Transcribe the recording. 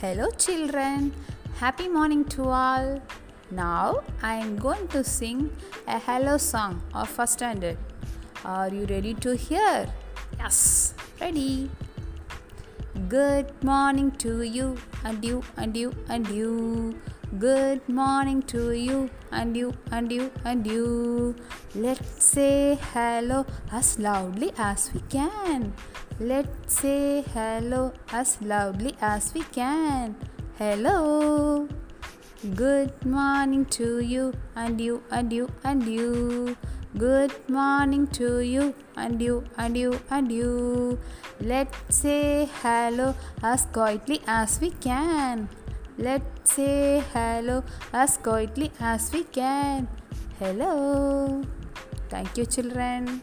Hello, children. Happy morning to all. Now I am going to sing a hello song of first standard. Are you ready to hear? Yes, ready. Good morning to you and you and you and you. Good morning to you and you and you and you. Let's say hello as loudly as we can. Let's say hello as loudly as we can. Hello. Good morning to you and you and you and you. Good morning to you and you and you and you. Let's say hello as quietly as we can. Let's say hello as quietly as we can. Hello. Thank you, children.